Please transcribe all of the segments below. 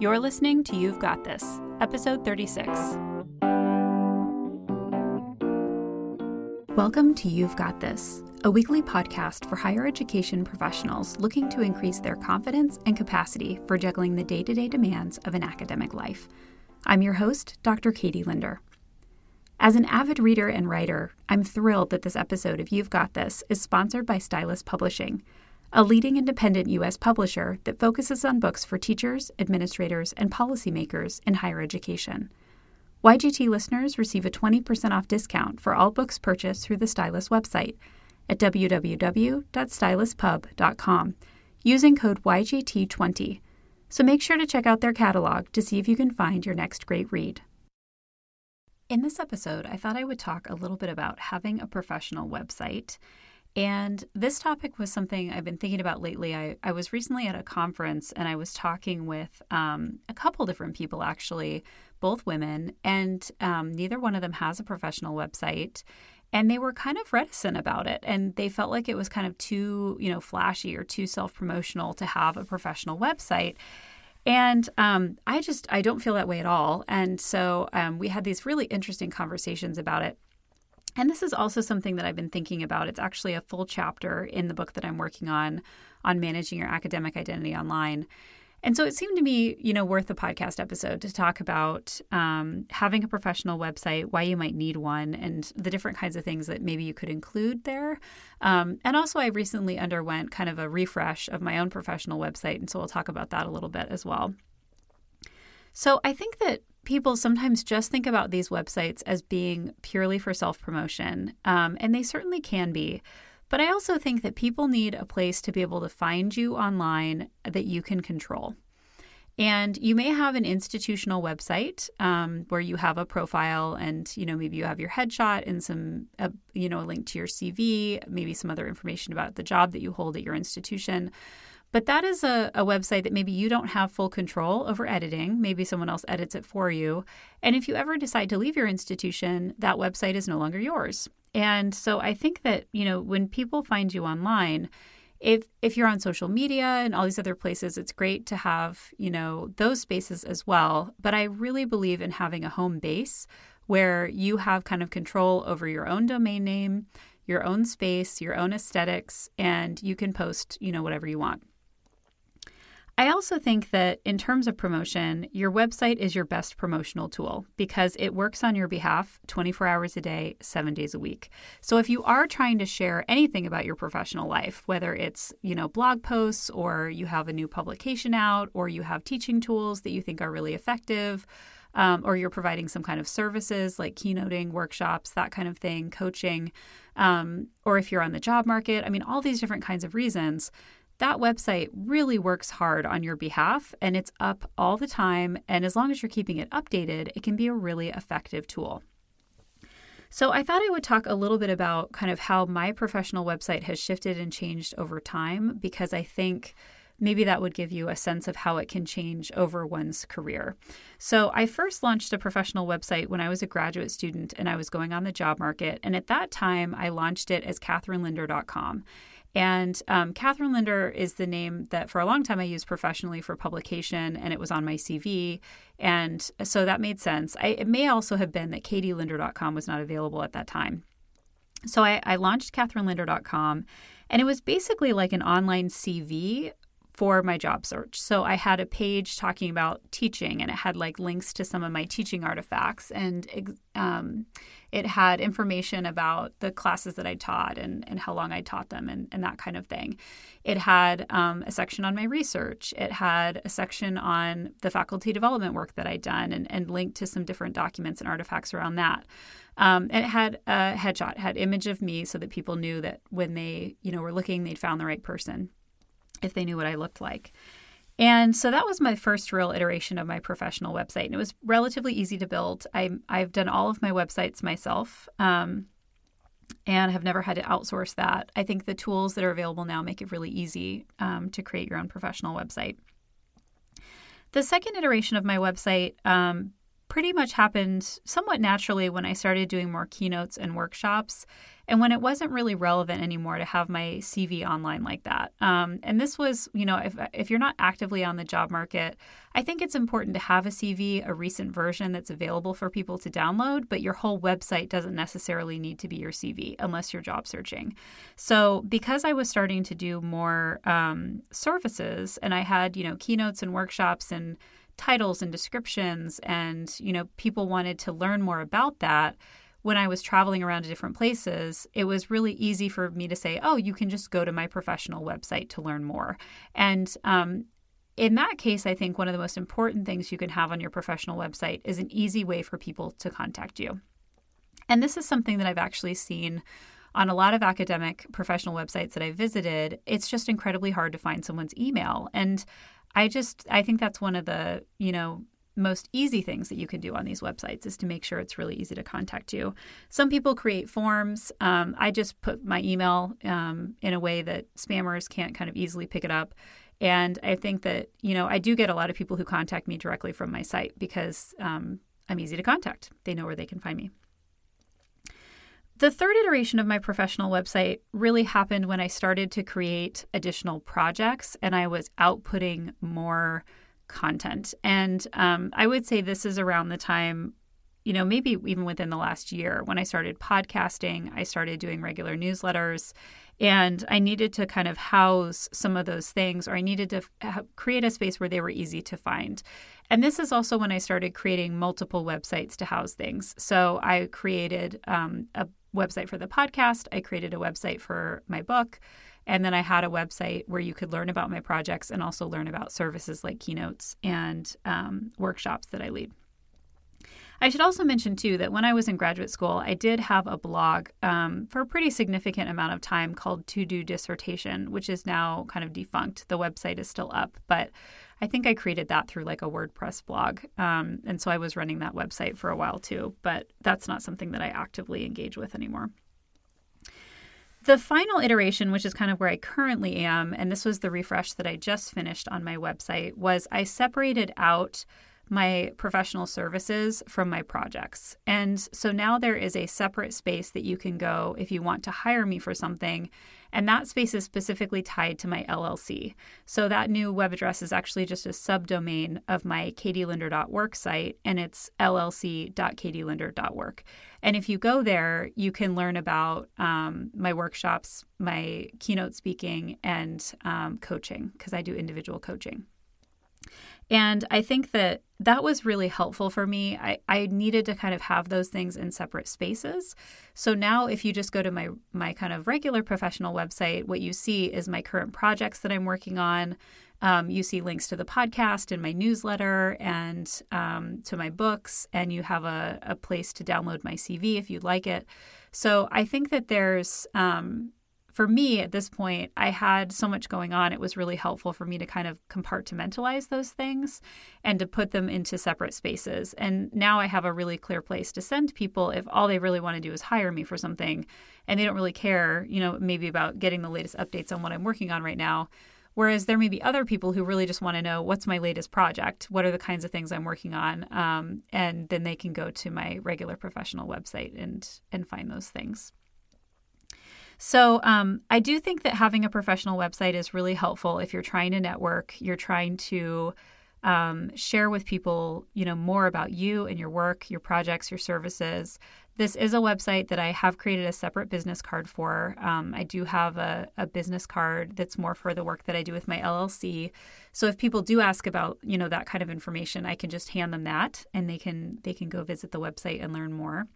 You're listening to You've Got This, episode 36. Welcome to You've Got This, a weekly podcast for higher education professionals looking to increase their confidence and capacity for juggling the day to day demands of an academic life. I'm your host, Dr. Katie Linder. As an avid reader and writer, I'm thrilled that this episode of You've Got This is sponsored by Stylus Publishing a leading independent U.S. publisher that focuses on books for teachers, administrators, and policymakers in higher education. YGT listeners receive a 20% off discount for all books purchased through the Stylus website at www.styluspub.com using code YGT20. So make sure to check out their catalog to see if you can find your next great read. In this episode, I thought I would talk a little bit about having a professional website and this topic was something I've been thinking about lately. I, I was recently at a conference and I was talking with um, a couple different people, actually, both women, and um, neither one of them has a professional website. And they were kind of reticent about it. And they felt like it was kind of too, you know, flashy or too self promotional to have a professional website. And um, I just, I don't feel that way at all. And so um, we had these really interesting conversations about it. And this is also something that I've been thinking about. It's actually a full chapter in the book that I'm working on on managing your academic identity online. And so it seemed to me, you know, worth a podcast episode to talk about um, having a professional website, why you might need one, and the different kinds of things that maybe you could include there. Um, and also, I recently underwent kind of a refresh of my own professional website, and so we'll talk about that a little bit as well. So I think that people sometimes just think about these websites as being purely for self promotion, um, and they certainly can be. But I also think that people need a place to be able to find you online that you can control. And you may have an institutional website um, where you have a profile, and you know maybe you have your headshot and some, uh, you know, a link to your CV, maybe some other information about the job that you hold at your institution. But that is a, a website that maybe you don't have full control over editing. Maybe someone else edits it for you. And if you ever decide to leave your institution, that website is no longer yours. And so I think that, you know, when people find you online, if if you're on social media and all these other places, it's great to have, you know, those spaces as well. But I really believe in having a home base where you have kind of control over your own domain name, your own space, your own aesthetics, and you can post, you know, whatever you want. I also think that in terms of promotion, your website is your best promotional tool because it works on your behalf 24 hours a day, seven days a week. So if you are trying to share anything about your professional life, whether it's, you know, blog posts or you have a new publication out or you have teaching tools that you think are really effective, um, or you're providing some kind of services like keynoting, workshops, that kind of thing, coaching, um, or if you're on the job market, I mean, all these different kinds of reasons that website really works hard on your behalf and it's up all the time. And as long as you're keeping it updated, it can be a really effective tool. So, I thought I would talk a little bit about kind of how my professional website has shifted and changed over time because I think maybe that would give you a sense of how it can change over one's career. So, I first launched a professional website when I was a graduate student and I was going on the job market. And at that time, I launched it as KatherineLinder.com. And um, Catherine Linder is the name that for a long time I used professionally for publication, and it was on my CV. And so that made sense. I, it may also have been that katielinder.com was not available at that time. So I, I launched KatherineLinder.com, and it was basically like an online CV for my job search. So I had a page talking about teaching, and it had like links to some of my teaching artifacts, and um, it had information about the classes that I taught and, and how long I taught them, and, and that kind of thing. It had um, a section on my research. It had a section on the faculty development work that I'd done, and, and linked to some different documents and artifacts around that. Um, and it had a headshot, had image of me, so that people knew that when they, you know, were looking, they'd found the right person if they knew what I looked like. And so that was my first real iteration of my professional website. And it was relatively easy to build. I, I've done all of my websites myself um, and have never had to outsource that. I think the tools that are available now make it really easy um, to create your own professional website. The second iteration of my website um, pretty much happened somewhat naturally when I started doing more keynotes and workshops and when it wasn't really relevant anymore to have my CV online like that. Um, and this was, you know, if, if you're not actively on the job market, I think it's important to have a CV, a recent version that's available for people to download, but your whole website doesn't necessarily need to be your CV unless you're job searching. So, because I was starting to do more um, services and I had, you know, keynotes and workshops and titles and descriptions, and, you know, people wanted to learn more about that when I was traveling around to different places, it was really easy for me to say, oh, you can just go to my professional website to learn more. And um, in that case, I think one of the most important things you can have on your professional website is an easy way for people to contact you. And this is something that I've actually seen on a lot of academic professional websites that I visited. It's just incredibly hard to find someone's email. And I just I think that's one of the, you know, most easy things that you can do on these websites is to make sure it's really easy to contact you. Some people create forms. Um, I just put my email um, in a way that spammers can't kind of easily pick it up. And I think that, you know, I do get a lot of people who contact me directly from my site because um, I'm easy to contact. They know where they can find me. The third iteration of my professional website really happened when I started to create additional projects and I was outputting more content. And um, I would say this is around the time, you know, maybe even within the last year when I started podcasting, I started doing regular newsletters. And I needed to kind of house some of those things, or I needed to create a space where they were easy to find. And this is also when I started creating multiple websites to house things. So I created um, a website for the podcast, I created a website for my book. And then I had a website where you could learn about my projects and also learn about services like keynotes and um, workshops that I lead. I should also mention, too, that when I was in graduate school, I did have a blog um, for a pretty significant amount of time called To Do Dissertation, which is now kind of defunct. The website is still up, but I think I created that through like a WordPress blog. Um, and so I was running that website for a while, too, but that's not something that I actively engage with anymore. The final iteration, which is kind of where I currently am, and this was the refresh that I just finished on my website, was I separated out my professional services from my projects. And so now there is a separate space that you can go if you want to hire me for something and that space is specifically tied to my LLC. So that new web address is actually just a subdomain of my katielinder.work site, and it's llc.katielinder.work. And if you go there, you can learn about um, my workshops, my keynote speaking, and um, coaching, because I do individual coaching. And I think that that was really helpful for me. I, I needed to kind of have those things in separate spaces. So now if you just go to my my kind of regular professional website, what you see is my current projects that I'm working on. Um, you see links to the podcast and my newsletter and um, to my books, and you have a, a place to download my CV if you'd like it. So I think that there's um, for me at this point, I had so much going on. It was really helpful for me to kind of compartmentalize those things and to put them into separate spaces. And now I have a really clear place to send people if all they really want to do is hire me for something and they don't really care, you know, maybe about getting the latest updates on what I'm working on right now. Whereas there may be other people who really just want to know what's my latest project, what are the kinds of things I'm working on, um, and then they can go to my regular professional website and and find those things. So um, I do think that having a professional website is really helpful if you're trying to network, you're trying to um, share with people, you know, more about you and your work, your projects, your services. This is a website that I have created a separate business card for. Um, I do have a, a, business card that's more for the work that I do with my LLC. So if people do ask about, you know, that kind of information, I can just hand them that, and they can they can go visit the website and learn more.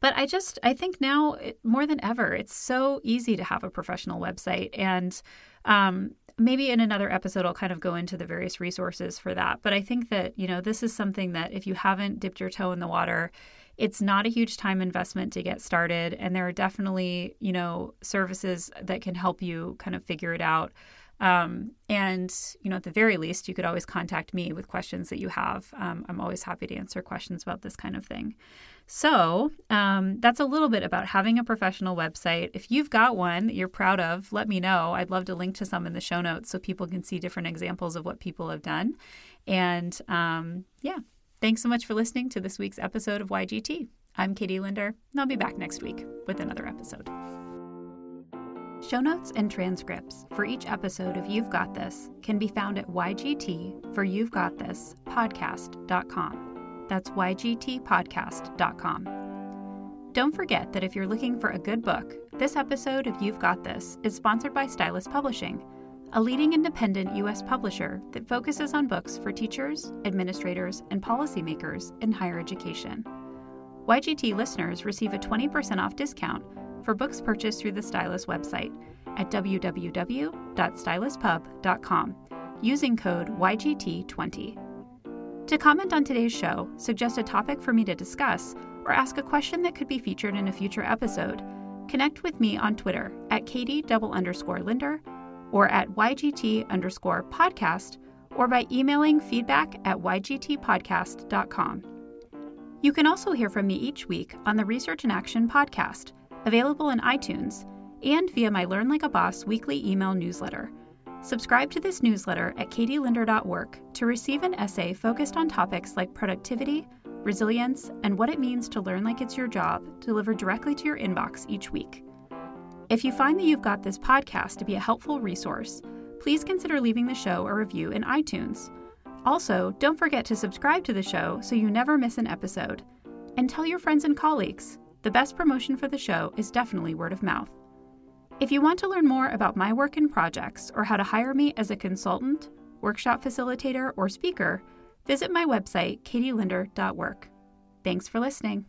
But I just, I think now more than ever, it's so easy to have a professional website. And um, maybe in another episode, I'll kind of go into the various resources for that. But I think that, you know, this is something that if you haven't dipped your toe in the water, it's not a huge time investment to get started. And there are definitely, you know, services that can help you kind of figure it out. Um, and, you know, at the very least, you could always contact me with questions that you have. Um, I'm always happy to answer questions about this kind of thing. So um, that's a little bit about having a professional website. If you've got one that you're proud of, let me know. I'd love to link to some in the show notes so people can see different examples of what people have done. And um, yeah, Thanks so much for listening to this week's episode of YGT. I'm Katie Linder, and I'll be back next week with another episode. Show notes and transcripts for each episode of You've Got This can be found at YGT for You've Got This podcast.com. That's YGTpodcast.com. Don't forget that if you're looking for a good book, this episode of You've Got This is sponsored by Stylus Publishing, a leading independent U.S. publisher that focuses on books for teachers, administrators, and policymakers in higher education. YGT listeners receive a 20% off discount for books purchased through the Stylus website at www.styluspub.com using code YGT20. To comment on today's show, suggest a topic for me to discuss, or ask a question that could be featured in a future episode, connect with me on Twitter at Katie double underscore Linder or at YGT underscore podcast or by emailing feedback at ygtpodcast.com. You can also hear from me each week on the Research in Action podcast, available in iTunes, and via my Learn Like a Boss weekly email newsletter. Subscribe to this newsletter at katielinder.work to receive an essay focused on topics like productivity, resilience, and what it means to learn like it's your job delivered directly to your inbox each week. If you find that you've got this podcast to be a helpful resource, please consider leaving the show a review in iTunes. Also, don't forget to subscribe to the show so you never miss an episode. And tell your friends and colleagues. The best promotion for the show is definitely word of mouth. If you want to learn more about my work and projects or how to hire me as a consultant, workshop facilitator, or speaker, visit my website, katielinder.work. Thanks for listening.